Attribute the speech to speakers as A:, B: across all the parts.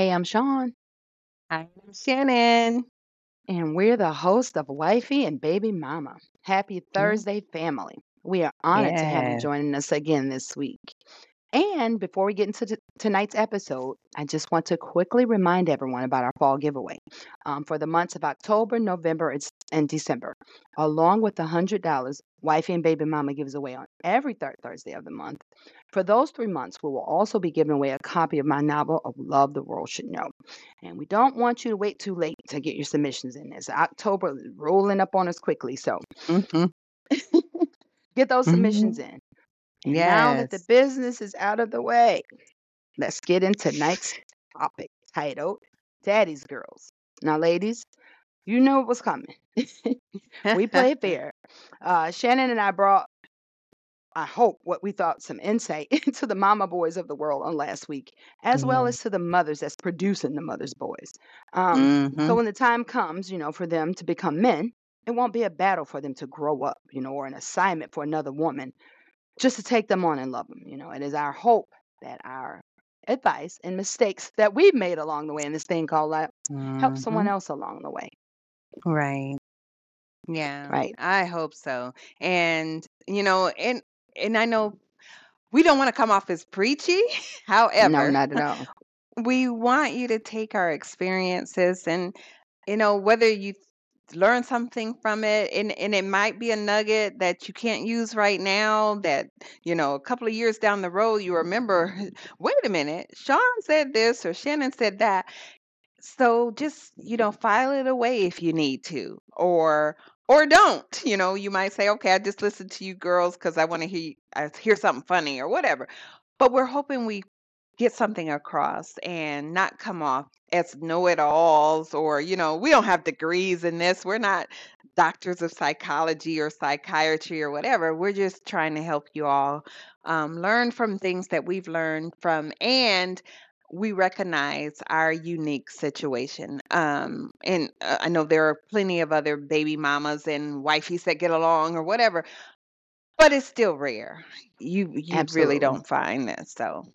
A: Hey, I'm Sean,
B: I'm Shannon.
A: and we're the host of Wifey and Baby Mama. Happy
B: Yeah.
A: Thursday, family. We are honored to have you joining us again this week. And before we get into t- tonight's episode, I just want to quickly remind everyone about our fall giveaway um, for the months of October, November, and December, along with the $100 Wifey and Baby Mama gives away on every third Thursday of the month. For those three months, we will also be giving away a copy of my novel of Love the World Should Know. And we don't want you to wait too late to get your submissions in. As October is rolling up on us quickly, so
B: hmm
A: get those
B: hmm
A: submissions in. And now that the
B: Yes.
A: business is out of the way, let's get into tonight's topic titled Daddy's Girls. Now, ladies, you know what was coming. we play fair. Uh, Shannon and I brought, I hope, what we thought some insight into the mama boys of the world on last week, as well as to the mothers that's producing the mothers' boys. Um, so when the time comes, you know, for them to become men, it won't be a battle for them to grow up, you know, or an assignment for another woman just to take them on and love them. You know, it is our hope that our advice and mistakes that we've made along the way in this thing called life help someone
B: hmm
A: else along the way.
B: Right. Yeah.
A: Right.
B: I hope so. And you know, and and I know we don't want to come off as preachy. However, No,
A: not at all.
B: we want you to take our experiences and you know whether you learn something from it and and it might be a nugget that you can't use right now that you know a couple of years down the road you remember wait a minute sean said this or shannon said that. So just you know file it away if you need to or or don't you know you might say okay i just listened to you girls because i want to hear I hear something funny or whatever. But we're hoping we get something across and not come off as know-it-alls or you know we don't have degrees in this we're not doctors of psychology or psychiatry or whatever we're just trying to help you all um, learn from things that we've learned from and we recognize our unique situation um, and uh, i know there are plenty of other baby mamas and wifeys that get along or whatever but it's still rare. You you really don't find this so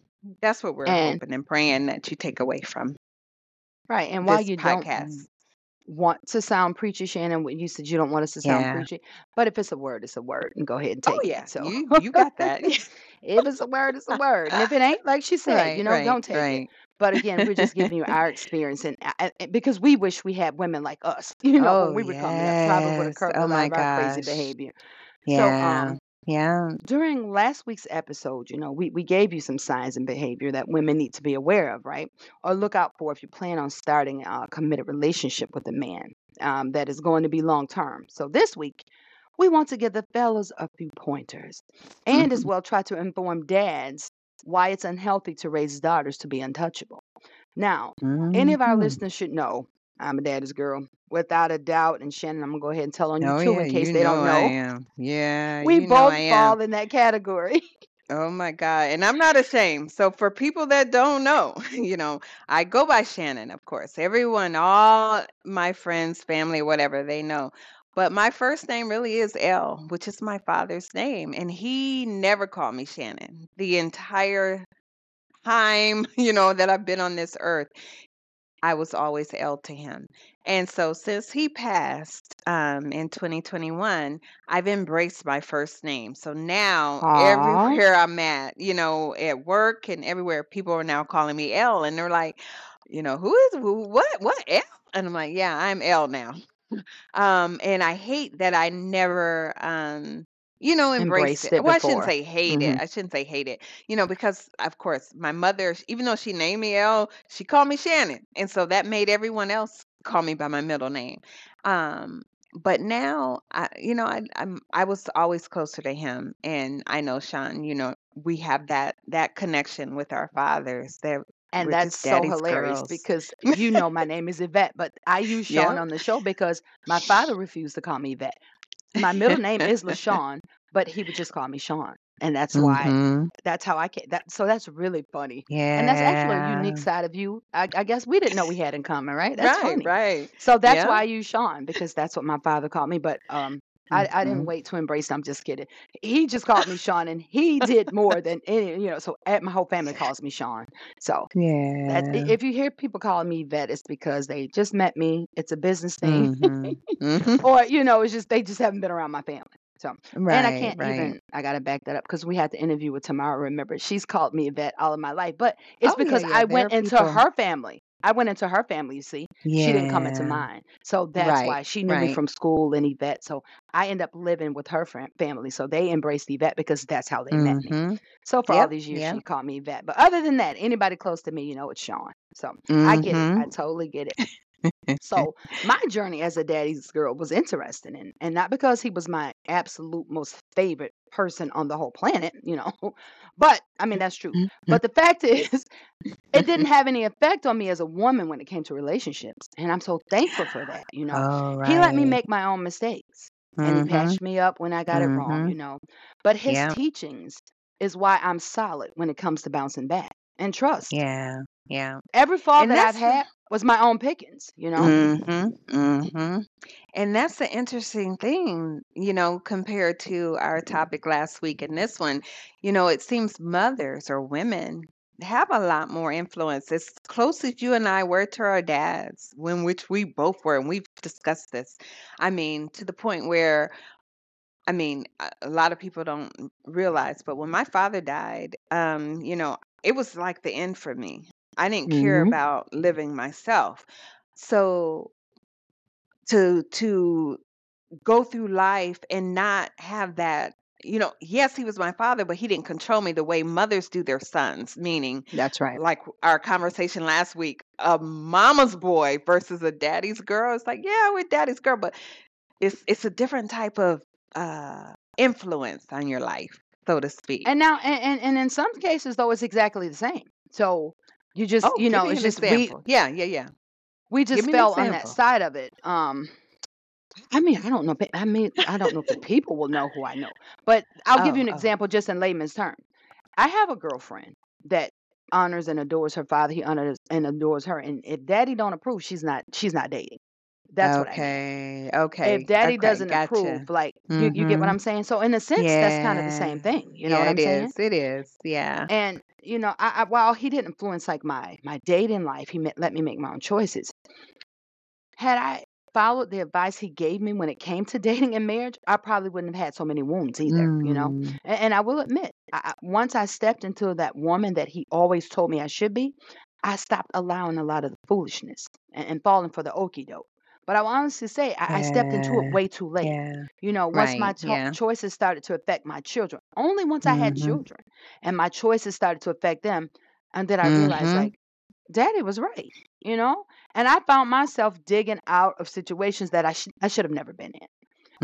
B: that's what we're
A: And
B: hoping and praying that you take away from
A: right. And while
B: this
A: you don't
B: podcast.
A: want to sound preachy, Shannon, when you said you don't want us to sound
B: Yeah.
A: preachy, but if it's a word, it's a word, and go ahead and
B: Oh
A: take it.
B: yeah,
A: So
B: you you got that.
A: if it's a word, it's a word, and if it ain't, like she said,
B: right,
A: you know,
B: right,
A: don't take it.
B: right.
A: But again, we're just giving you our experience, and because we wish we had women like us, you know, when
B: Oh
A: we were coming up, probably would have
B: yes.
A: curbed a
B: Oh
A: lot
B: my
A: of our crazy
B: gosh.
A: behavior. So, um,
B: Yeah.
A: During last week's episode, you know, we, we gave you some signs and behavior that women need to be aware of, right? Or look out for if you plan on starting a committed relationship with a man um, that is going to be long term. So this week, we want to give the fellas a few pointers and as well try to inform dads why it's unhealthy to raise daughters to be untouchable. Now, any of our
B: hmm
A: listeners should know I'm a daddy's girl without a doubt. And Shannon, I'm going to go ahead and tell on you
B: Oh
A: too
B: yeah,
A: in case
B: you
A: they
B: know
A: don't
B: I
A: know.
B: am. Yeah,
A: We
B: you know I
A: both
B: am.
A: fall in that category.
B: Oh my God. And I'm not ashamed. So for people that don't know, you know, I go by Shannon, of course. Everyone, all my friends, family, whatever, they know. But my first name really is L, which is my father's name. And he never called me Shannon the entire time, you know, that I've been on this earth. I was always L to him. And so since he passed um, in 2021, I've embraced my first name. So now
A: Aw.
B: everywhere I'm at, you know, at work and everywhere, people are now calling me L and they're like, you know, who is who, what, what L? And I'm like, yeah, I'm L now. Um, and I hate that I never, um, you know, embraced
A: Embraced
B: it.
A: it
B: Well, I shouldn't
A: before.
B: say hate
A: hmm
B: it. I shouldn't say hate it, you know, because of course my mother, even though she named me L, she called me Shannon. And so that made everyone else call me by my middle name. Um, but now I, you know, I, I'm, I was always closer to him. And I know Sean, you know, we have that, that connection with our fathers that
A: And
B: we're
A: that's
B: just
A: so
B: daddy's
A: hilarious
B: girls.
A: because you know my name is Yvette, but I use Sean
B: Yep.
A: on the show because my father refused to call me Yvette. My middle name is LaShawn, but he would just call me Sean. And that's why
B: hmm
A: that's how I can that so that's really funny. Yeah. And that's actually a unique side of you. I, I guess we didn't know we had in common, right? That's
B: Right,
A: funny.
B: right.
A: So that's
B: Yeah.
A: why I use Sean because that's what my father called me. But um I, I didn't
B: Mhm.
A: wait to embrace. I'm just kidding. He just called me Sean, and he did more than any. You know, so eh, my whole family calls me Sean. So that's
B: Yeah.
A: if you hear people calling me vet, it's because they just met me. It's a business thing,
B: Mhm. Mhm.
A: or you know, it's just they just haven't been around my family. So and I
B: Right,
A: can't
B: right.
A: even. I gotta back that up because we had the interview with Tamara. Remember, she's called me vet all of my life, but it's
B: Oh, yeah,
A: because
B: yeah,
A: I
B: there
A: went
B: are
A: into
B: people
A: her family. I went into her family. You see, she didn't come into mine, so that's
B: Right,
A: why she knew me from school and Yvette. So I end up living with her fam- family, so they embraced Yvette because that's how they met me.
B: Mhm.
A: So for all these years,
B: yep.
A: she called me Yvette. But other than that, anybody close to me, you know, it's Sean. So I get it. I
B: Mhm.
A: totally get it. So my journey as a daddy's girl was interesting, and and not because he was my absolute most favorite person on the whole planet, you know, but I mean that's true. But the fact is, it didn't have any effect on me as a woman when it came to relationships, and I'm so thankful for that. You know,
B: All
A: he let me
B: right.
A: make my own mistakes, and he
B: Mhm.
A: patched me up when I got it wrong. You
B: Mhm.
A: know, but his
B: Yep.
A: teachings is why I'm solid when it comes to bouncing back and trust.
B: Yeah. Yeah.
A: Every fall
B: And
A: that I've
B: that's
A: had was my own pickings. You know.
B: Mm-hmm, mm-hmm. And that's the interesting thing, you know, compared to our topic last week and this one. You know, it seems mothers or women have a lot more influence. As close as you and I were to our dads, when which we both were, and we've discussed this. I mean, to the point where I mean, a a lot of people don't realize, but when my father died, um, you know, it was like the end for me. I didn't care
A: hmm
B: about living myself. So to to go through life and not have that, you know, yes, he was my father, but he didn't control me the way mothers do their sons, meaning
A: That's right.
B: like our conversation last week, a mama's boy versus a daddy's girl. It's like, yeah, we're daddy's girl, but it's it's a different type of uh influence on your life, so to speak.
A: And now, and, and and in some cases, though, it's exactly the same. So you just,
B: Oh,
A: you
B: give
A: know,
B: me
A: it's
B: an
A: just we
B: example. Yeah, yeah, yeah.
A: we
B: Give
A: just
B: me an
A: fell on that
B: example.
A: side of it. Um, I mean, I don't know. pe- I mean, I don't know if the people will know who I know, but I'll give you
B: Oh,
A: an
B: oh.
A: example just in layman's terms. I have a girlfriend that honors and adores her father. He honors and adores her. And if daddy don't approve, she's not she's not dating. That's what I mean.
B: Okay,
A: If daddy
B: okay,
A: doesn't approve,
B: gotcha.
A: like you you get what
B: Mm-hmm.
A: I'm saying? So in a sense, that's kind of the same thing. You know what I'm
B: it
A: saying?
B: is. It is. Yeah.
A: And you know, I, I while he didn't influence like my my dating life, he let me make my own choices. Had I followed the advice he gave me when it came to dating and marriage, I probably wouldn't have had so many wounds either. You know,
B: Mm,
A: and, and I will admit, I, once I stepped into that woman that he always told me I should be, I stopped allowing a lot of the foolishness and, and falling for the okie doke. But I will honestly say I, I stepped into it way too late.
B: yeah.
A: You know, once my
B: Right.
A: cho-
B: Yeah.
A: choices started to affect my children, only once I had
B: Mm-hmm.
A: children and my choices started to affect them, and then I realized
B: Mm-hmm.
A: like, Daddy was right. You know, and I found myself digging out of situations that I sh- I should have never been in.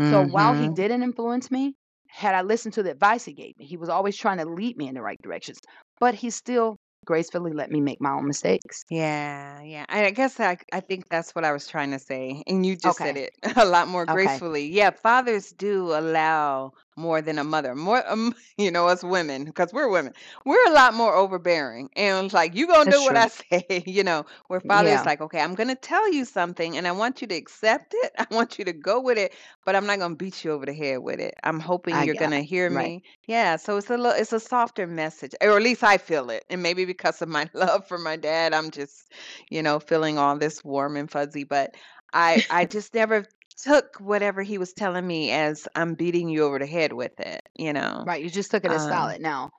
A: So while he
B: Mm-hmm.
A: didn't influence me, had I listened to the advice he gave me, he was always trying to lead me in the right directions. But he still gracefully let me make my own mistakes.
B: Yeah, yeah. I I guess I I think that's what I was trying to say, and you just said
A: Okay.
B: it a lot more
A: Okay.
B: gracefully. Yeah, fathers do allow more than a mother. More, um, you know, us women, because we're women, we're a lot more overbearing, and it's like you gonna
A: That's
B: do what
A: true.
B: I say. You know, where father's
A: Yeah,
B: like, okay, I'm gonna tell you something, and I want you to accept it. I want you to go with it, but I'm not gonna beat you over the head with it. I'm hoping
A: I
B: you're
A: got
B: gonna
A: it.
B: hear
A: Right.
B: me. Yeah, so it's a little, it's a softer message, or at least I feel it, and maybe because of my love for my dad, I'm just, you know, feeling all this warm and fuzzy. But I, I just never took whatever he was telling me as I'm beating you over the head with it. You know.
A: Right. You just took it as
B: Um.
A: solid. Now,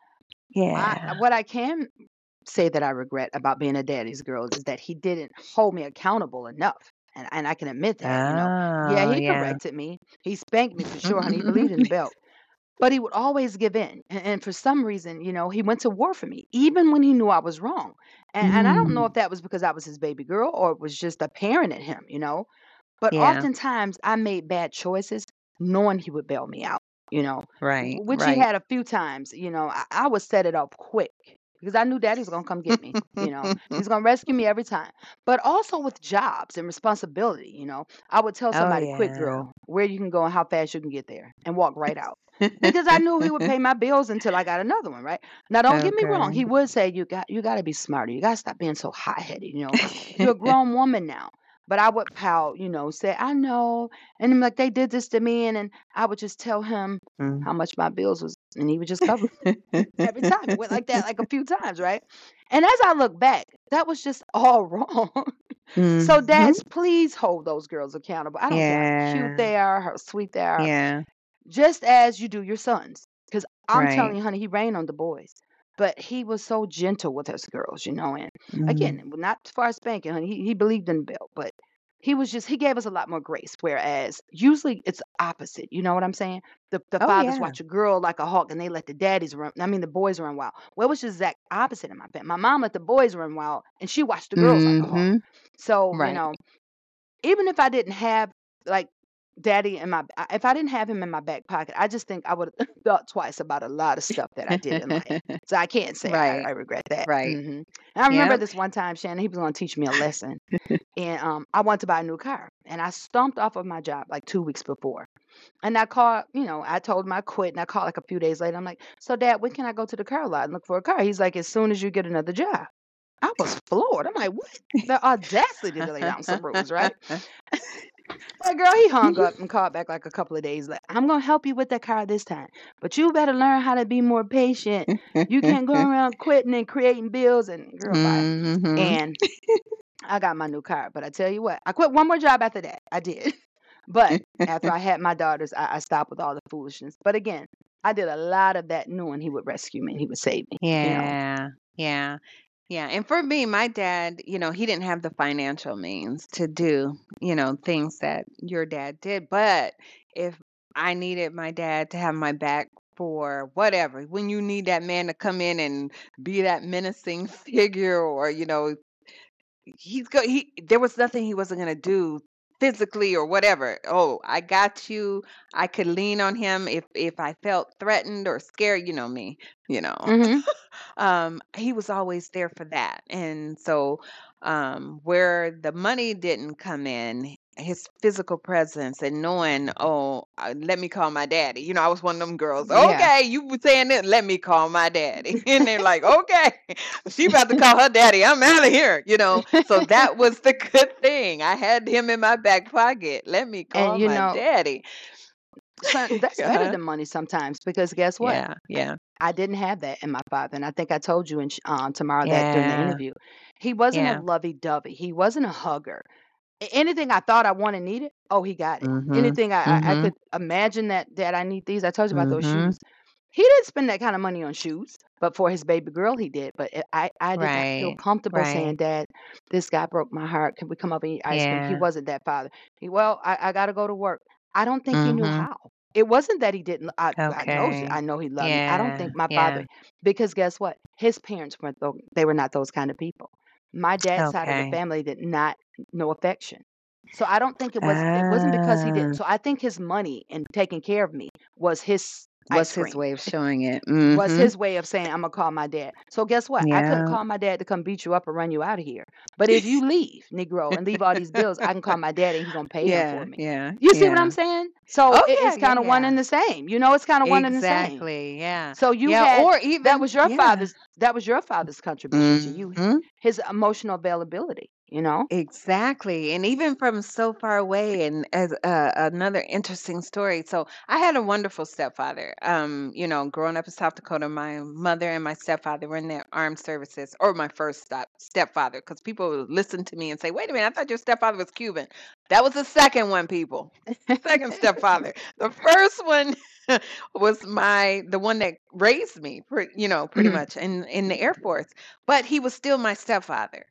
A: I
B: Yeah.
A: what I can say that I regret about being a daddy's girl is that he didn't hold me accountable enough. And and I can admit that, you know. Yeah,
B: Oh,
A: he
B: yeah.
A: corrected me. He spanked me for sure, honey. He believed in the belt. But he would always give in. And, and for some reason, you know, he went to war for me, even when he knew I was wrong. And and I don't know
B: Mm,
A: if that was because I was his baby girl or it was just apparent in him, you know. But
B: yeah.
A: oftentimes I made bad choices knowing he would bail me out, you know,
B: Right.
A: which he
B: Right.
A: had a few times, you know. I, I would set it up quick because I knew daddy's gonna come get me, you know. He's gonna rescue me every time. But also with jobs and responsibility, you know. I would tell
B: Oh
A: somebody, quick
B: yeah.
A: girl, where you can go and how fast you can get there and walk right out. Because I knew he would pay my bills until I got another one, right? Now don't get me wrong,
B: Okay.
A: he would say you got you gotta be smarter. You gotta stop being so hot headed, you know. You're a grown woman now. But I would pout, you know, say, I know. And I'm like, they did this to me. And then I would just tell him
B: Mm.
A: how much my bills was, and he would just cover every time. It went like that like a few times, right? And as I look back, that was just all wrong. So,
B: Mhm.
A: dads, please hold those girls accountable. I don't care how cute
B: Yeah.
A: they are, how sweet they are,
B: Yeah.
A: just as you do your sons. Because I'm telling
B: Right.
A: you, honey, he rained on the boys. But he was so gentle with us girls, you know. And again,
B: Mhm.
A: not as far as spanking, honey. He, he believed in the belt, but he was just, he gave us a lot more grace. Whereas usually it's opposite. You know what I'm saying? The, the
B: Oh,
A: fathers
B: yeah.
A: watch a girl like a hawk and they let the daddies run. I mean, the boys run wild. Well, it was just that opposite in my family. My mom let the boys run wild and she watched the girls like a hawk.
B: Mhm.
A: So, you know, even if I didn't have like daddy in my I- if I didn't have him in my back pocket, I just think I would have thought twice about a lot of stuff that I did in life. So I can't say I,
B: Right.
A: I regret that.
B: Right.
A: hmm And I remember
B: Yep.
A: this one time, Shannon, he was going to teach me a lesson, and um, I wanted to buy a new car, and I stomped off of my job like two weeks before, and I called, you know, I told him I quit, and I called like a few days later. I'm like, so Dad, when can I go to the car lot and look for a car? He's like, as soon as you get another job. I was floored. I'm like, what? The audacity to lay down some rules, right? Like, girl, he hung up and called back like a couple of days later. I'm gonna help you with that car this time, but you better learn how to be more patient. You can't go around quitting and creating bills and girl, bye.
B: Mhm.
A: And I got my new car, but I tell you what, I quit one more job after that. I did, but after I had my daughters, I, I stopped with all the foolishness. But again, I did a lot of that knowing he would rescue me and he would save me. You know,
B: Yeah. Yeah. Yeah. And for me, my dad, you know, he didn't have the financial means to do, you know, things that your dad did. But if I needed my dad to have my back for whatever, when you need that man to come in and be that menacing figure or, you know, he's go he there was nothing he wasn't going to do physically or whatever. Oh i got you. I could lean on him if if i felt threatened or scared you know me you know.
A: Hmm
B: um he was always there for that. And so um where the money didn't come in his physical presence and knowing oh uh, let me call my daddy. You know i was one of them girls
A: yeah,
B: okay you were saying it let me call my daddy. And they're like okay. She about to call her daddy i'm out of here you know? So that was the good thing. I had him in my back pocket let me
A: and
B: call
A: you
B: my
A: know,
B: daddy.
A: That's better
B: uh-huh.
A: than money sometimes because guess what?
B: yeah yeah.
A: I didn't have that in my father, and I think I told you in um, Tamara that during the
B: yeah.
A: interview, he wasn't a
B: yeah.
A: lovey-dovey. He wasn't a hugger. Anything I thought I wanted needed, oh, he got it.
B: mhm
A: Anything I, I, I
B: mhm
A: could imagine that that I need these. I told you about those
B: mhm
A: shoes. He didn't spend that kind of money on shoes, but for his baby girl, he did. But I, I did not feel
B: right
A: comfortable saying,
B: right
A: "Dad, this guy broke my heart. Can we come up and eat ice cream?" He wasn't that father. He, well, I, I got to go to work. I don't think he knew
B: mhm
A: how. It wasn't that he didn't. I, I know.
B: okay
A: I know he loved me. I don't think my
B: yeah
A: father, because guess what? His parents weren't. They were not those kind of people. My dad's side of the
B: okay
A: family did not know affection. So I don't think it was. It wasn't because he
B: ah
A: didn't. So I think his money and taking care of me was his ice
B: what's his way of showing it
A: was
B: mhm
A: his way of saying, I'm gonna call my dad. So guess what? I couldn't call my dad to come beat you up or run you out of here. But if you leave, Negro, and leave all these bills, I can call my dad and he's gonna pay them for me.
B: yeah
A: You see what I'm saying? So
B: oh
A: it,
B: yeah
A: it's kind of one
B: yeah
A: and the same. You know, it's kind of one and the same.
B: exactly yeah
A: So you
B: yeah
A: had
B: or
A: that was your
B: yeah
A: father's that was your father's contribution to you,
B: mhm
A: his emotional availability, you know?
B: Exactly. And even from so far away and as uh, another interesting story. So I had a wonderful stepfather. Um, you know, growing up in South Dakota, my mother and my stepfather were in the armed services or my first step stepfather because people would listen to me and say, "Wait a minute, I thought your stepfather was Cuban." That was the second one, people. Second stepfather. The first one was my the one that raised me, pre- you know, pretty
A: Mhm.
B: much in in the Air Force. But he was still my stepfather.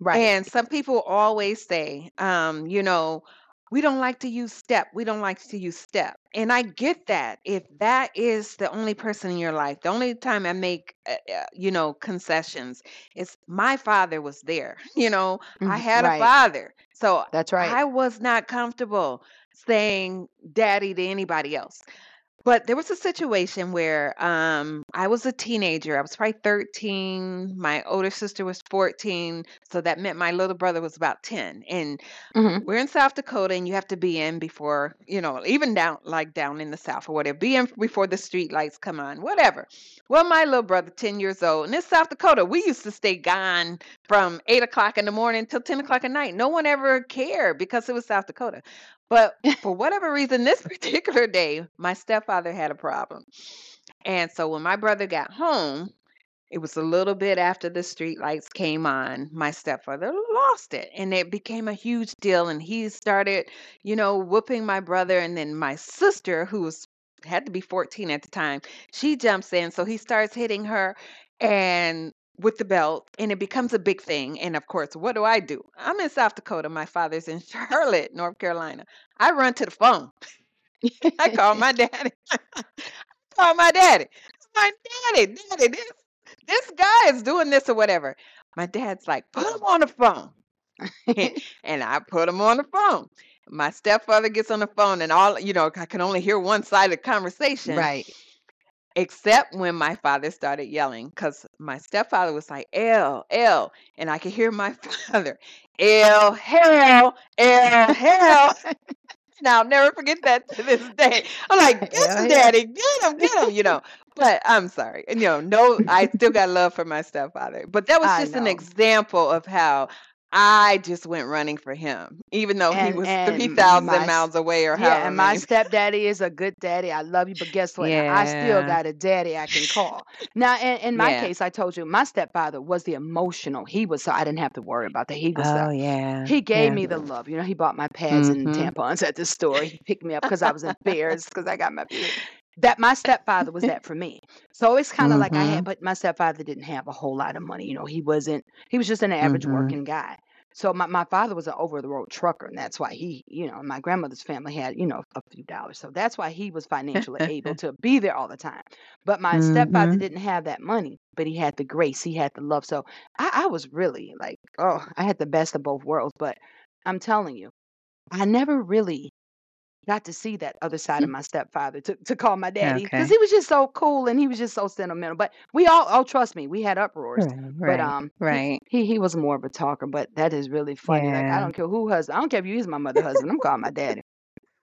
A: Right.
B: And some people always say, um, you know, we don't like to use step. We don't like to use step. And I get that. If that is the only person in your life, the only time I make, uh, uh, you know, concessions is my father was there. You know, I
A: Mhm.
B: had a
A: Right.
B: father. So
A: That's right.
B: I was not comfortable saying daddy to anybody else. But there was a situation where um, I was a teenager. I was probably 13. My older sister was 14. So that meant my little brother was about 10. And
A: hmm
B: we're in South Dakota, and you have to be in before, you know, even down, like down in the South or whatever, be in before the street lights come on, whatever. Well, my little brother, 10 years old, and it's South Dakota. We used to stay gone from 8 o'clock in the morning till 10 o'clock at night. No one ever cared because it was South Dakota. But for whatever reason, this particular day, my stepfather had a problem. And so when my brother got home, it was a little bit after the street lights came on. My stepfather lost it and it became a huge deal. And he started, you know, whooping my brother. And then my sister, who was had to be 14 at the time, she jumps in. So he starts hitting her and with the belt and it becomes a big thing. And of course, what do I do? I'm in South Dakota. My father's in Charlotte, North Carolina. I run to the phone. I call my daddy. I call my daddy. My daddy, daddy, this this guy is doing this or whatever. My dad's like, put him on the phone. and I put him on the phone. My stepfather gets on the phone, and all you know, I can only hear one side of the conversation
A: Right.
B: Except when my father started yelling because my stepfather was like l l and i could hear my father l hell l hell. And i'll never forget that to this day. I'm like get him daddy get him get him you know. But i'm sorry you know no i still got love for my stepfather but that was
A: I
B: just an example of how I just went running for him, even though he
A: And
B: was
A: and
B: 3,000
A: my
B: miles away or
A: yeah,
B: however
A: and my
B: many.
A: stepdaddy is a good daddy. I love you, but guess what? I still
B: Yeah.
A: got a daddy I can call. Now, in, in my
B: Yeah.
A: case, I told you my stepfather was the emotional. He was so I didn't have to worry about that. He was
B: Oh,
A: the
B: yeah.
A: he gave
B: Yeah.
A: me the love. You know, he bought my pads and
B: Mm-hmm.
A: tampons at the store. He picked me up because I was embarrassed because I got my period. That my stepfather was that for me. So it's kind of like I
B: Mm-hmm.
A: had, but my stepfather didn't have a whole lot of money. You know, he wasn't. He was just an average
B: Mm-hmm.
A: working guy. So my, my father was an over the road trucker, and that's why he, you know, my grandmother's family had, you know, a few dollars. So that's why he was financially able to be there all the time. But my stepfather
B: Mm-hmm.
A: didn't have that money, but he had the grace, he had the love. So I, I was really like, oh, I had the best of both worlds. But I'm telling you, I never really got to see that other side of my stepfather to, to call my daddy because
B: Okay.
A: he was just so cool and he was just so sentimental. But we all, oh, trust me, we had uproars.
B: Right,
A: But
B: right,
A: um, he,
B: right.
A: he he was more of a talker. But that is really funny. Like I
B: Yeah.
A: don't care who husband, I don't care if you is my mother husband. I'm calling my daddy.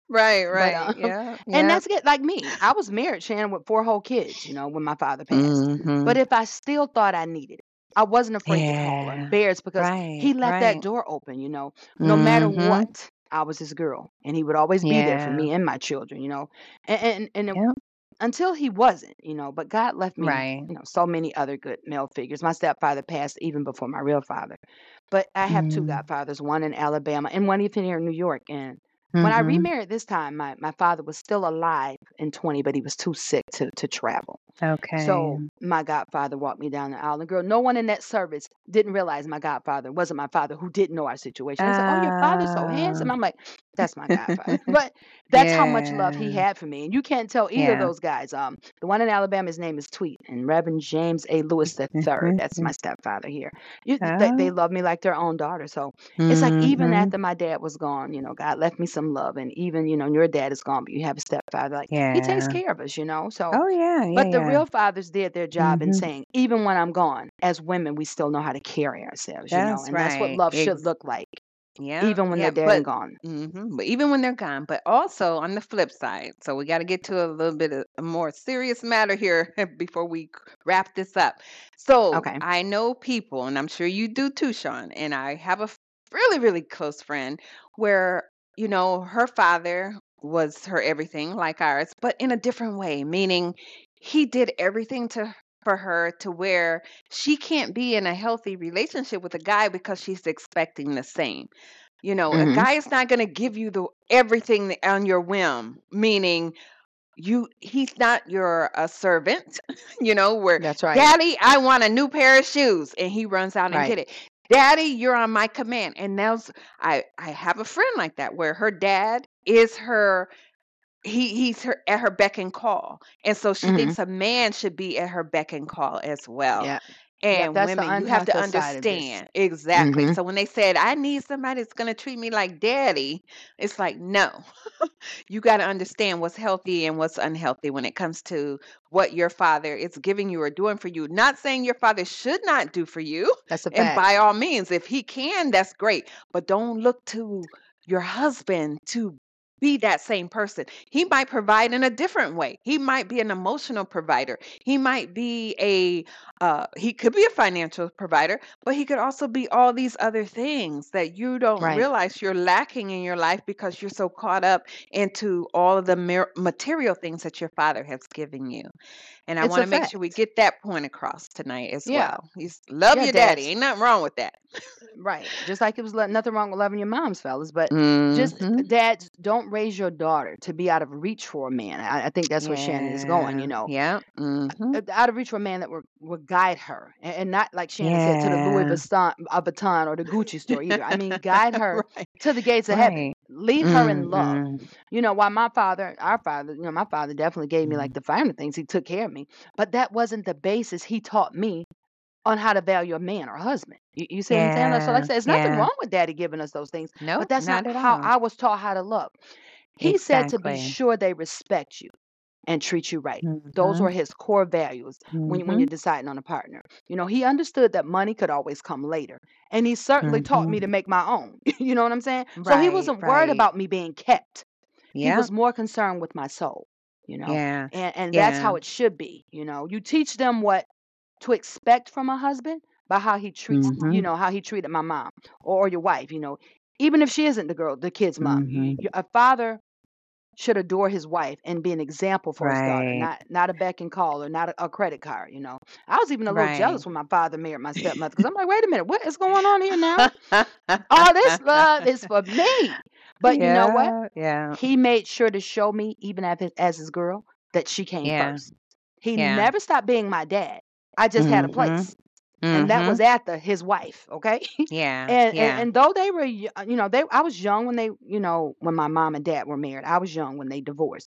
B: Right,
A: But
B: right.
A: um,
B: Yeah,
A: and
B: yeah.
A: that's good. Like me, I was married, Shannon, with four whole kids. You know, when my father passed.
B: Mm-hmm.
A: But if I still thought I needed it, I wasn't afraid to call
B: Yeah.
A: embarrassed because
B: Right,
A: he left that
B: right.
A: door open. You know, no matter
B: Mm-hmm.
A: what, I was his girl, and he would always be there for
B: Yeah.
A: me and my children. You know, and and, and it,
B: Yep.
A: until he wasn't, you know, but God left me,
B: Right.
A: you know, so many other good male figures. My stepfather passed even before my real father. But I have two
B: Mm.
A: godfathers, one in Alabama and one even here in New York. And when I
B: Mm-hmm.
A: remarried this time, my, my father was still alive in 20, but he was too sick to, to travel.
B: Okay.
A: So my godfather walked me down the aisle. And girl, no one in that service didn't realize my godfather wasn't my father who didn't know our situation. They said, Oh, your father's so handsome. I'm like, That's my godfather. but that's how much love he
B: Yeah.
A: had for me. And you can't tell either of
B: Yeah.
A: those guys. Um, the one in Alabama, his name is Tweet, and Reverend James A. Lewis the third. That's my stepfather here. You, they, they
B: Oh.
A: love me like their own daughter. So it's like even
B: Mm-hmm.
A: after my dad was gone, you know, God left me some love. And even, you know, your dad is gone, but you have a stepfather. Like yeah, he takes
B: Yeah.
A: care of us, you know. So
B: Oh, yeah, yeah,
A: but the
B: yeah.
A: real fathers did their job in
B: Mm-hmm.
A: saying, even when I'm gone, as women, we still know how to carry ourselves, you know,
B: That's
A: and that's what
B: right.
A: love should look like,
B: yeah,
A: even when
B: yeah.
A: they're dead and
B: But
A: gone.
B: hmm But even when they're gone, but also on the flip side, so we got to get to a little bit of a more serious matter here before we wrap this up. So
A: Okay.
B: I know people, and I'm sure you do too, Sean, and I have a really, really close friend where, you know, her father was her everything like ours, but in a different way, meaning he did everything to for her to where she can't be in a healthy relationship with a guy because she's expecting the same. You know, a
A: hmm
B: guy is not going to give you the everything on your whim, meaning you he's not your a servant, you know, where
A: That's right.
B: daddy, I want a new pair of shoes and he runs out and
A: Right.
B: get it. Daddy, you're on my command. And that's I I have a friend like that where her dad is her he he's her at her beck and call. And so she
A: hmm
B: thinks a man should be at her beck and call as well.
A: Yeah.
B: And
A: the
B: women, you have to
A: unconscious side of this.
B: understand. Exactly.
A: hmm
B: So when they said, I need somebody that's going to treat me like daddy, it's like, no. you got to understand what's healthy and what's unhealthy when it comes to what your father is giving you or doing for you. Not saying your father should not do for you.
A: That's a
B: And
A: fact.
B: by all means, if he can, that's great. But don't look to your husband to be that same person. He might provide in a different way. He might be an emotional provider. He might be a uh he could be a financial provider, but he could also be all these other things that you don't
A: Right.
B: realize you're lacking in your life because you're so caught up into all of the mer- material things that your father has given you. And I
A: It's
B: want
A: a
B: to make sure we
A: fact.
B: get that point across tonight as
A: Yeah.
B: well. You s- love
A: Yeah,
B: your daddy.
A: dads.
B: Ain't nothing wrong with that.
A: Right. Just like it was lo- nothing wrong with loving your moms, fellas, but just
B: Mm-hmm.
A: dads don't raise your daughter to be out of reach for a man. I, I think that's where Shannon is going,
B: Yeah.
A: you know.
B: Yeah.
A: Uh, out of reach for a man that will, will guide her and, and not like Shannon said to the Louis
B: Yeah.
A: Vuitton, uh, Vuitton or the Gucci store either. I mean, guide her
B: right.
A: to the gates of heaven.
B: Right.
A: Lead her in love.
B: Mm-hmm.
A: You know, while my father, our father, you know, my father definitely gave me like the finer things. He took care of me, but that wasn't the basis. He taught me on how to value a man or husband. You, you see what I'm saying? Like, So, like I said, it's nothing
B: Yeah.
A: wong with daddy giving us those things, No,
B: but
A: that's not
B: Not
A: how
B: all.
A: I was taught how to love. He said to be sure they respect you and treat you right. Those
B: Mm-hmm.
A: were his core values when you- when
B: Mm-hmm.
A: you're deciding on a partner. You know, he understood that money could always come later, and he certainly taught me
B: Mm-hmm.
A: to make my own. you know what I'm saying? So he wasn't worried about me being kept. He was more concerned with my soul. You know,
B: Yeah.
A: and and that's how it should be. You know, you teach them what to expect from a husband by how he treats. You
B: Mm-hmm.
A: know, how he treated my mom or your wife. You know, even if she isn't the girl, the kid's mom.
B: Mm-hmm.
A: a father should adore his wife and be an example for his daughter,
B: Right.
A: not not a beck and call or not a, a credit card. You know, I was even a little
B: Right.
A: jealous when my father married my stepmother because I'm like, wait a minute, what is going on here now? All this love is for me, but you know what?
B: yeah. Yeah.
A: He made sure to show me, even as his, as his girl, that she came
B: Yeah.
A: first. He
B: Yeah.
A: never stopped being my dad. I just had a
B: Mm-hmm.
A: place, and that
B: Mm-hmm.
A: was after his wife. Okay.
B: Yeah.
A: And, and
B: Yeah.
A: and though they were, you know, they I was young when they, you know, when my mom and dad were married. I was young when they divorced.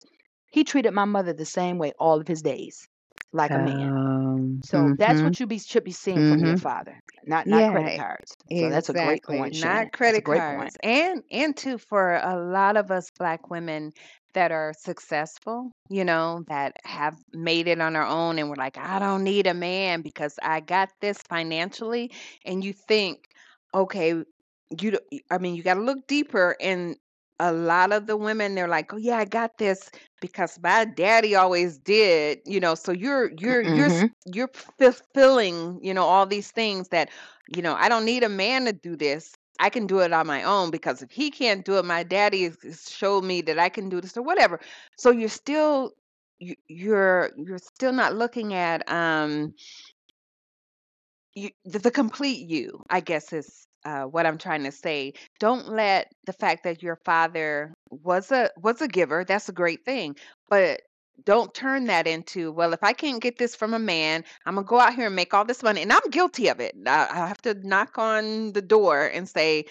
A: He treated my mother the same way all of his days, like a man.
B: Um,
A: So that's
B: mm-hmm.
A: what you be should be seeing from your
B: Mm-hmm.
A: father, not not credit cards. So that's a great
B: Exactly.
A: point, Shannon.
B: Not credit
A: great point.
B: cards. And and too for a lot of us black women that are successful, you know, that have made it on our own and we're like, I don't need a man because I got this financially. And you think, okay, you I mean, you got to look deeper and a lot of the women they're like, "Oh yeah, I got this because my daddy always did," you know. So you're you're you're
A: Mm-hmm.
B: you're fulfilling, you know, all these things that, you know, I don't need a man to do this. I can do it on my own because if he can't do it, my daddy showed me that I can do this or whatever. So you're still you, you're you're still not looking at um you, the, the complete you, I guess is uh, what I'm trying to say. Don't let the fact that your father was a was a giver. That's a great thing, but don't turn that into well. If I can't get this from a man, I'm gonna go out here and make all this money, and I'm guilty of it. I, I have to knock on the door and say,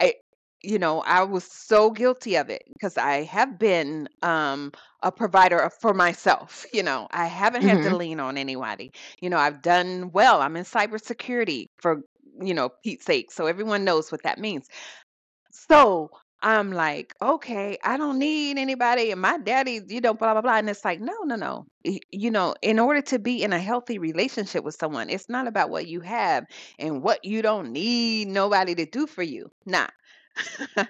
B: I, you know, I was so guilty of it because I have been um, a provider of- for myself. You know, I haven't had to
A: Mm-hmm.
B: lean on anybody. You know, I've done well. I'm in cybersecurity for, you know, Pete's sake. So everyone knows what that means. So I'm like, okay, I don't need anybody. And my daddy, you know, blah, blah, blah. And it's like, no, no, no. You know, in order to be in a healthy relationship with someone, it's not about what you have and what you don't need nobody to do for you. Nah.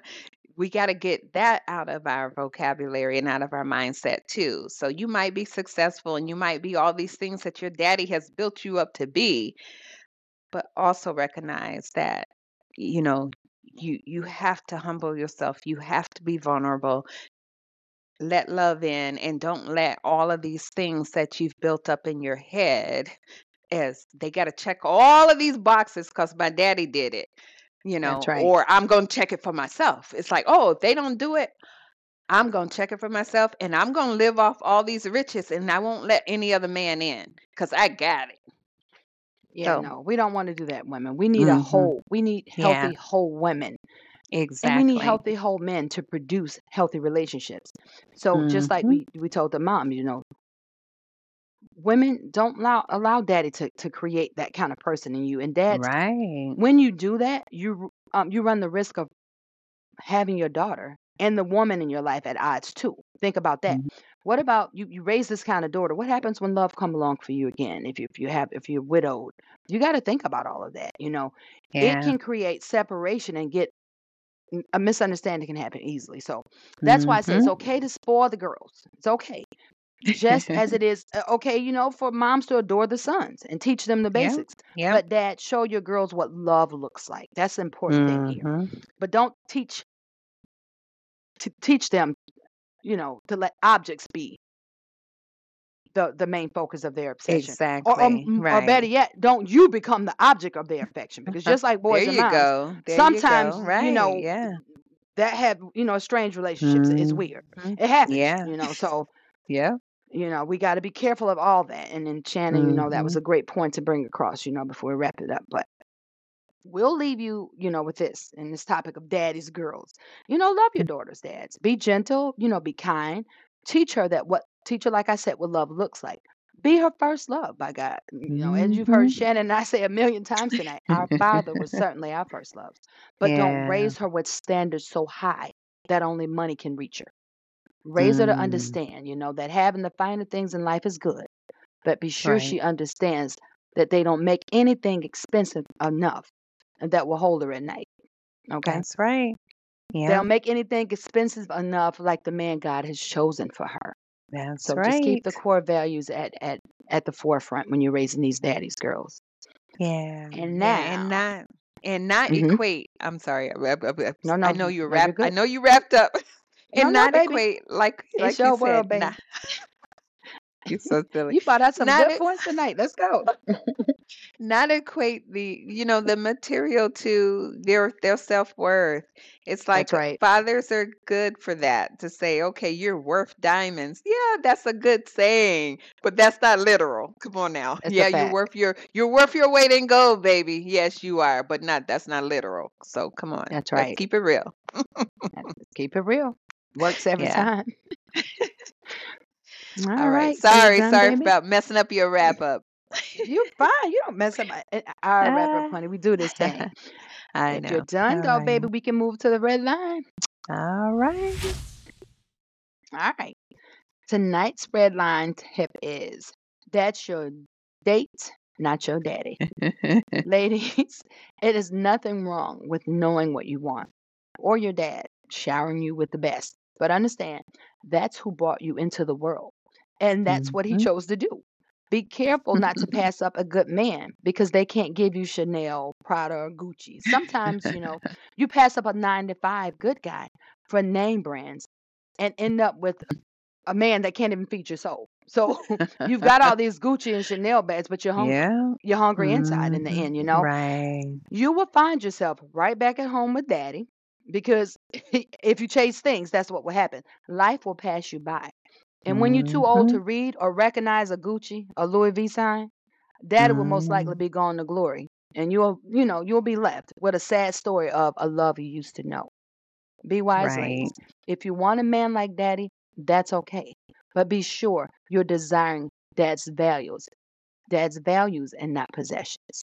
B: we got to get that out of our vocabulary and out of our mindset too. So you might be successful and you might be all these things that your daddy has built you up to be, but also recognize that you know you you have to humble yourself. You have to be vulnerable. Let love in and don't let all of these things that you've built up in your head as they got to check all of these boxes cuz my daddy did it you know,
A: right.
B: or I'm going to check it for myself. It's like, oh, if they don't do it, I'm going to check it for myself and I'm going to live off all these riches and I won't let any other man in because I got it.
A: Yeah,
B: So,
A: no, we don't want to do that, women. We need a
B: hmm
A: whole, we need
B: yeah,
A: healthy, whole women. And we need healthy, whole men to produce healthy relationships. So just like
B: hmm
A: we we told the mom, you know, women don't allow allow daddy to to create that kind of person in you. And dads,
B: Right.
A: when you do that, you um you run the risk of having your daughter and the woman in your life at odds too. Think about that.
B: Mhm.
A: What about you? You raise this kind of daughter. What happens when love come along for you again? If you if you have if you're widowed, you got to think about all of that. You know, it can create separation and get a misunderstanding can happen easily. So that's why I say it's
B: Mhm.
A: okay to spoil the girls. It's okay, just as it is uh, okay, you know, for moms to adore the sons and teach them the
B: Yeah.
A: basics.
B: Yep.
A: But dad, show your girls what love looks like. That's the important thing here.
B: Mhm.
A: But don't teach to teach them, you know, to let objects be the the main focus of their obsession. Or, or,
B: Exactly.
A: or better yet, don't you become the object of their affection? Because just like boys and moms.
B: There you
A: sometimes
B: go.
A: you know
B: Yeah.
A: that have you know strange relationships is weird. It happens,
B: Yeah.
A: you know. So
B: Yeah.
A: you know we got to be careful of all that. And then Shannon, you know, that was
B: Mhm.
A: a great point to bring across, you know, before we wrap it up. But we'll leave you, you know, with this and this topic of daddy's girls. You know, love your daughters, dads. Be gentle, you know, be kind. Teach her that what teach her, like I said, what love looks like. Be her first love, by God. You know, as you've heard
B: Mhm.
A: Shannon and I say a million times tonight, our father was certainly our first love. But don't
B: Yeah.
A: raise her with standards so high that only money can reach her. Raise her to
B: Mm.
A: understand, you know, that having the finer things in life is good, but be sure
B: Right.
A: she understands that they don't make anything expensive enough that will hold her at night. Okay?
B: That's right. Yeah.
A: don't make anything expensive enough like the man God has chosen for her.
B: That's
A: So just keep the core values at at at the forefront when you're raising these daddy's girls.
B: Yeah.
A: And
B: Yeah. And not and not
A: hmm
B: equate. I'm sorry. I, I, I,
A: no,
B: I know you
A: no, you're
B: wrapped. I know you wrapped up. And
A: no,
B: not
A: baby,
B: equate like
A: it's
B: like you
A: your
B: said.
A: world, baby.
B: You're so silly.
A: You brought out some
B: Not
A: good
B: e-
A: points tonight. Let's go.
B: not equate the you know the material to their their self-worth it's
A: That's
B: like
A: right.
B: fathers are good for that to say okay you're worth diamonds yeah that's a good saying but that's not literal come on now
A: It's
B: yeah you're worth your you're worth your weight in gold baby yes you are but not that's not literal so come on
A: That's
B: let's
A: right.
B: keep it real
A: keep it real. Works every
B: yeah
A: time. All
B: all right
A: right.
B: Sorry
A: done,
B: sorry
A: baby?
B: about messing up your wrap up
A: You fine. You don't mess up eh, our wrap up,
B: Ah,
A: honey. We do this thing.
B: I
A: If you're done,
B: all
A: though,
B: right
A: baby, we can move to the red line.
B: all right
A: All right. Tonight's red line tip is that's your date, not your daddy. Ladies, it is nothing wrong with knowing what you want or your dad showering you with the best. But understand, that's who brought you into the world. And that's what he
B: Mhm.
A: chose to do. Be careful not to pass up a good man because they can't give you Chanel, Prada, or Gucci. Sometimes, you know, you pass up a nine to five good guy for name brands and end up with a man that can't even feed your soul. So you've got all these Gucci and Chanel bags, but you're hungry.
B: yeah
A: You're hungry inside in the
B: Mhm.
A: end, you know?
B: Right.
A: You will find yourself right back at home with daddy because if you chase things, that's what will happen. Life will pass you by. And when you're too old to read or recognize a Gucci or Louis V sign, daddy will most likely
B: Mm.
A: be gone to glory. And you'll, you know, you'll be left with a sad story of a love you used to know. Be wise,
B: Right.
A: ladies. If you want a man like daddy, that's okay. But be sure you're desiring dad's values, dad's values and not possessions.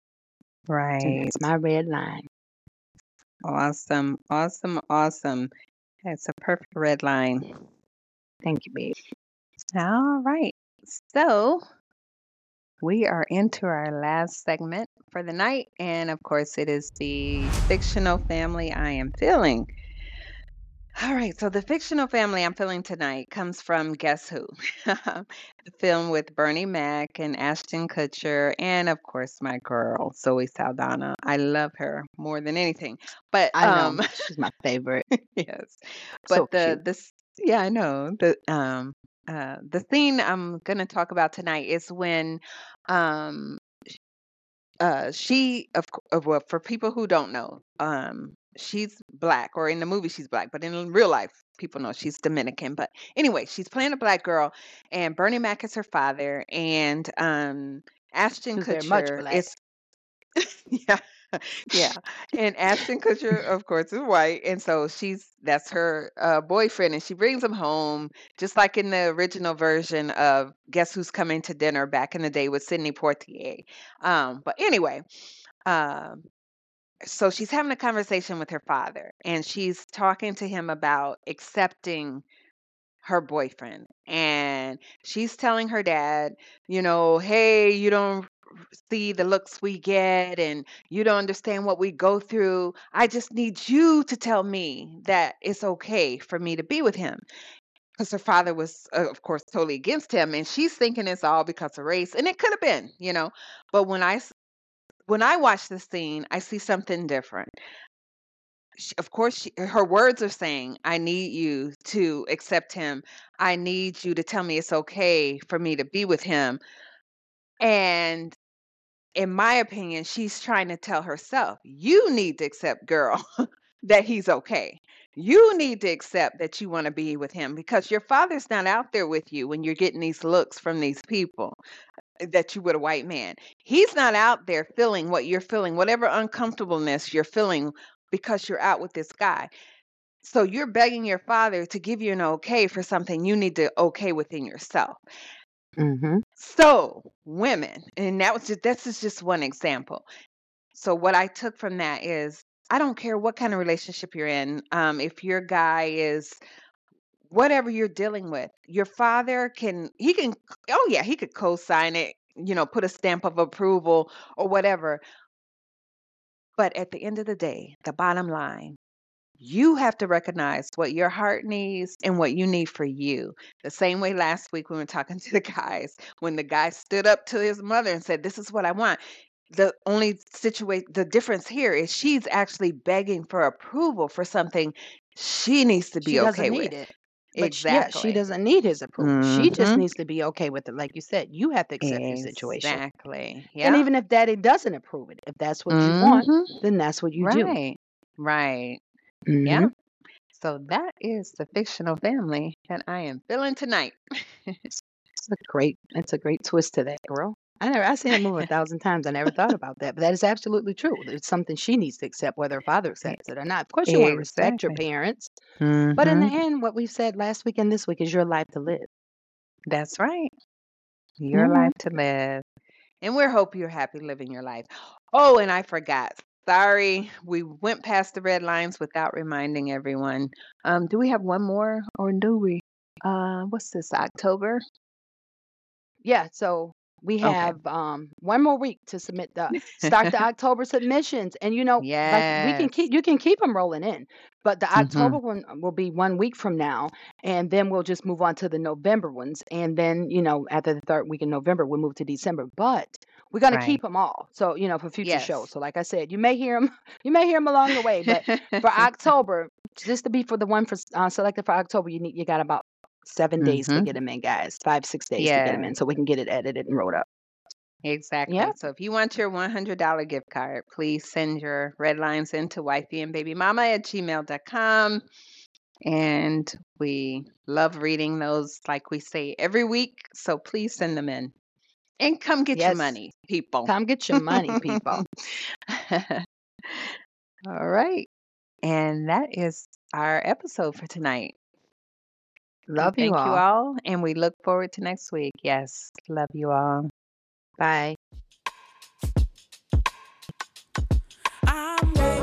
A: And
B: Right.
A: that's my red line.
B: Awesome. Awesome. Awesome. That's a perfect red line.
A: Thank you, babe.
B: All right. So we are into our last segment for the night. And of course, it is the fictional family I am feeling. All right, so the fictional family I'm feeling tonight comes from Guess Who? the film with Bernie Mac and Ashton Kutcher, and of course my girl Zoe Saldana. I love her more than anything. But
A: I know.
B: um,
A: She's my favorite.
B: yes,
A: So
B: but the
A: cute.
B: this yeah I know the um uh the scene I'm gonna talk about tonight is when um uh she of, of well for people who don't know um she's black or in the movie she's black but in real life people know she's dominican but anyway she's playing a black girl and bernie mac is her father and um ashton kutcher is yeah yeah. And Ashton Kutcher, of course, is white, and so she's that's her uh, boyfriend, and she brings him home, just like in the original version of Guess Who's Coming to Dinner back in the day with Sidney Poitier. Um, but anyway, um, so she's having a conversation with her father, and she's talking to him about accepting her boyfriend and she's telling her dad you know hey you don't see the looks we get and you don't understand what we go through i just need you to tell me that it's okay for me to be with him. Because her father was uh, of course totally against him and she's thinking it's all because of race and it could have been you know? But when i when i watch this scene i see something different. She, of course she, her words are saying i need you to accept him. I need you to tell me it's okay for me to be with him. And in my opinion she's trying to tell herself you need to accept girl that he's okay. You need to accept that you want to be with him because your father's not out there with you when you're getting these looks from these people uh, that you would a white man. He's not out there feeling what you're feeling whatever uncomfortableness you're feeling because you're out with this guy. So you're begging your father to give you an okay for something you need to okay within yourself.
A: Mm-hmm.
B: So women, and that was just this is just one example. So what I took from that is I don't care what kind of relationship you're in. Um, if your guy is whatever you're dealing with, your father can he can oh yeah, he could co-sign it, you know, put a stamp of approval or whatever. But at the end of the day, the bottom line you have to recognize what your heart needs and what you need for you. The same way last week when we were talking to the guys, when the guy stood up to his mother and said, This is what I want. The only situation, the difference here is she's actually begging for approval for something she needs to be
A: doesn't
B: okay with.
A: it. But sh- yeah, she doesn't need his approval. She just
B: hmm
A: needs to be okay with it. Like you said, you have to accept your situation.
B: Exactly. Yeah.
A: And even if daddy doesn't approve it, if that's what you want,
B: hmm
A: then that's what you do.
B: Right.
A: Mm-hmm.
B: Yeah. So that is the fictional family that I am feeling tonight.
A: It's a great, it's a great twist to that, girl. I never, I've seen that movie a thousand times. I never thought about that, but that is absolutely true. It's something she needs to accept, whether her father accepts it or not. Of course, you want to respect your
B: Exactly.
A: parents, but in the
B: hmm
A: end, what we've said last week and this week is your life to live.
B: That's right. Your
A: Mhm.
B: life to live. And we hope you're happy living your life. Oh, and I forgot. Sorry, we went past the red lines without reminding everyone. Um, do we have one more or do we? Uh, what's this? October?
A: Yeah, so we
B: Okay.
A: have um one more week to submit the start the October submissions, and you know, like we can keep you can keep them rolling in, but the
B: hmm
A: October one will be one week from now, and then we'll just move on to the November ones, and then you know after the third week in November we'll move to December, but we're gonna
B: Right.
A: keep them all, so you know for future shows. So like I said, you may hear them, you may hear them along the way, but for October, just to be for the one for uh, selected for October, you need you got about seven days to
B: hmm
A: get them in, guys. Five six days to get them in, so we can get it edited and wrote up.
B: Exactly.
A: Yeah.
B: So if you want your $100 gift card, please send your red lines into wifey and baby mama at gmail.com. And we love reading those, like we say every week. So please send them in and come get your money, people.
A: Come get your money, people.
B: All right. And that is our episode for tonight.
A: Love you
B: thank you
A: all.
B: all, and we look forward to next week. Yes. Love you all.
A: Bye.
C: I'm wavy